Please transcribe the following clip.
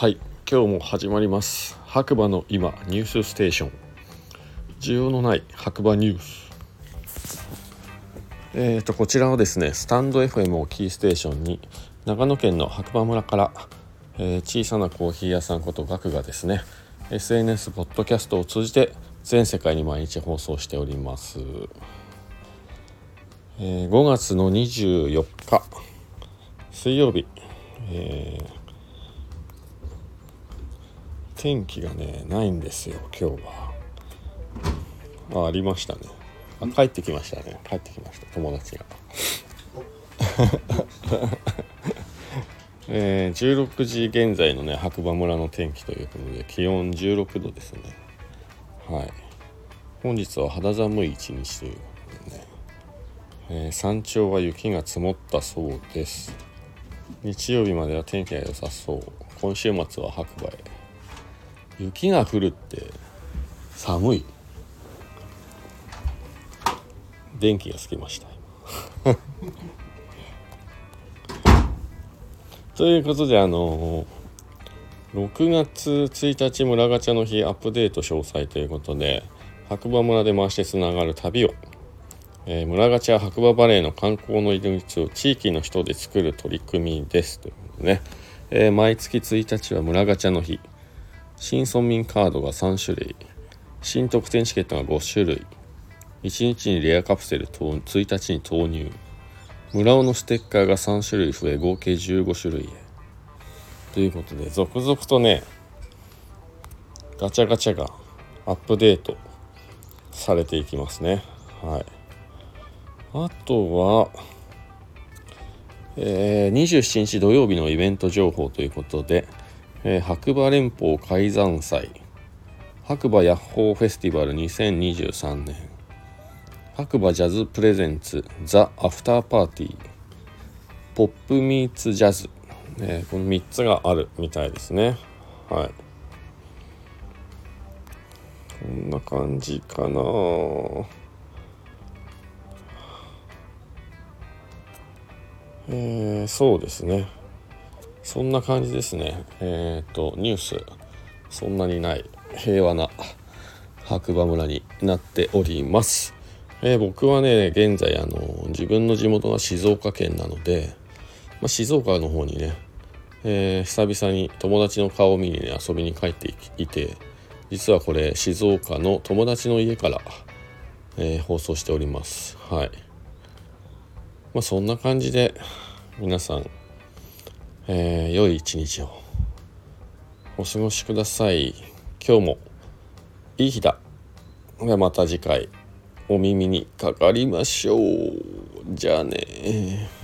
はい今日も始まります。白馬の今ニュースステーション。需要のない白馬ニュース。えーとこちらはですねスタンド FM をキーステーションに長野県の白馬村から、えー、小さなコーヒー屋さんことガクがですね。SNS ポッドキャストを通じて全世界に毎日放送しております、えー、5月の24日水曜日、えー天気がねないんですよ今日は。あありましたね。あ帰ってきましたね。帰ってきました友達が。えー、16時現在のね白馬村の天気ということで気温16度ですね。はい。本日は肌寒い一日ということでね、えー、山頂は雪が積もったそうです。日曜日までは天気が良さそう。今週末は白馬へ。雪が降るって寒い。電気がつきました。ということであの6月1日村ガチャの日アップデート詳細ということで白馬村で回してつながる旅を、えー、村ガチャ白馬バレーの観光の入り口を地域の人で作る取り組みですというね、えー、毎月1日は村ガチャの日。新村民カードが3種類。新特典チケットが5種類。1日にレアカプセル1日に投入。村尾のステッカーが3種類増え合計15種類へ。ということで続々とねガチャガチャがアップデートされていきますね。はい。あとはえー、27日土曜日のイベント情報ということでえー、白馬連邦開山祭。白馬ヤッホーフェスティバル2023年。白馬ジャズプレゼンツザ・アフターパーティー。ポップミーツジャズ、えー、この3つがあるみたいですね。はい。こんな感じかな。えー、そうですね。そんな感じですね。えっ、とニュース。そんなにない。平和な白馬村になっております、えー、僕はね現在あの自分の地元が静岡県なので、まあ、静岡の方にね、えー、久々に友達の顔を見にね遊びに帰っていて実はこれ静岡の友達の家から、えー、放送しております。はい。まあそんな感じで皆さんえー、良い一日を。お過ごしください。今日もいい日だ。ではまた次回。お耳にかかりましょう。じゃあね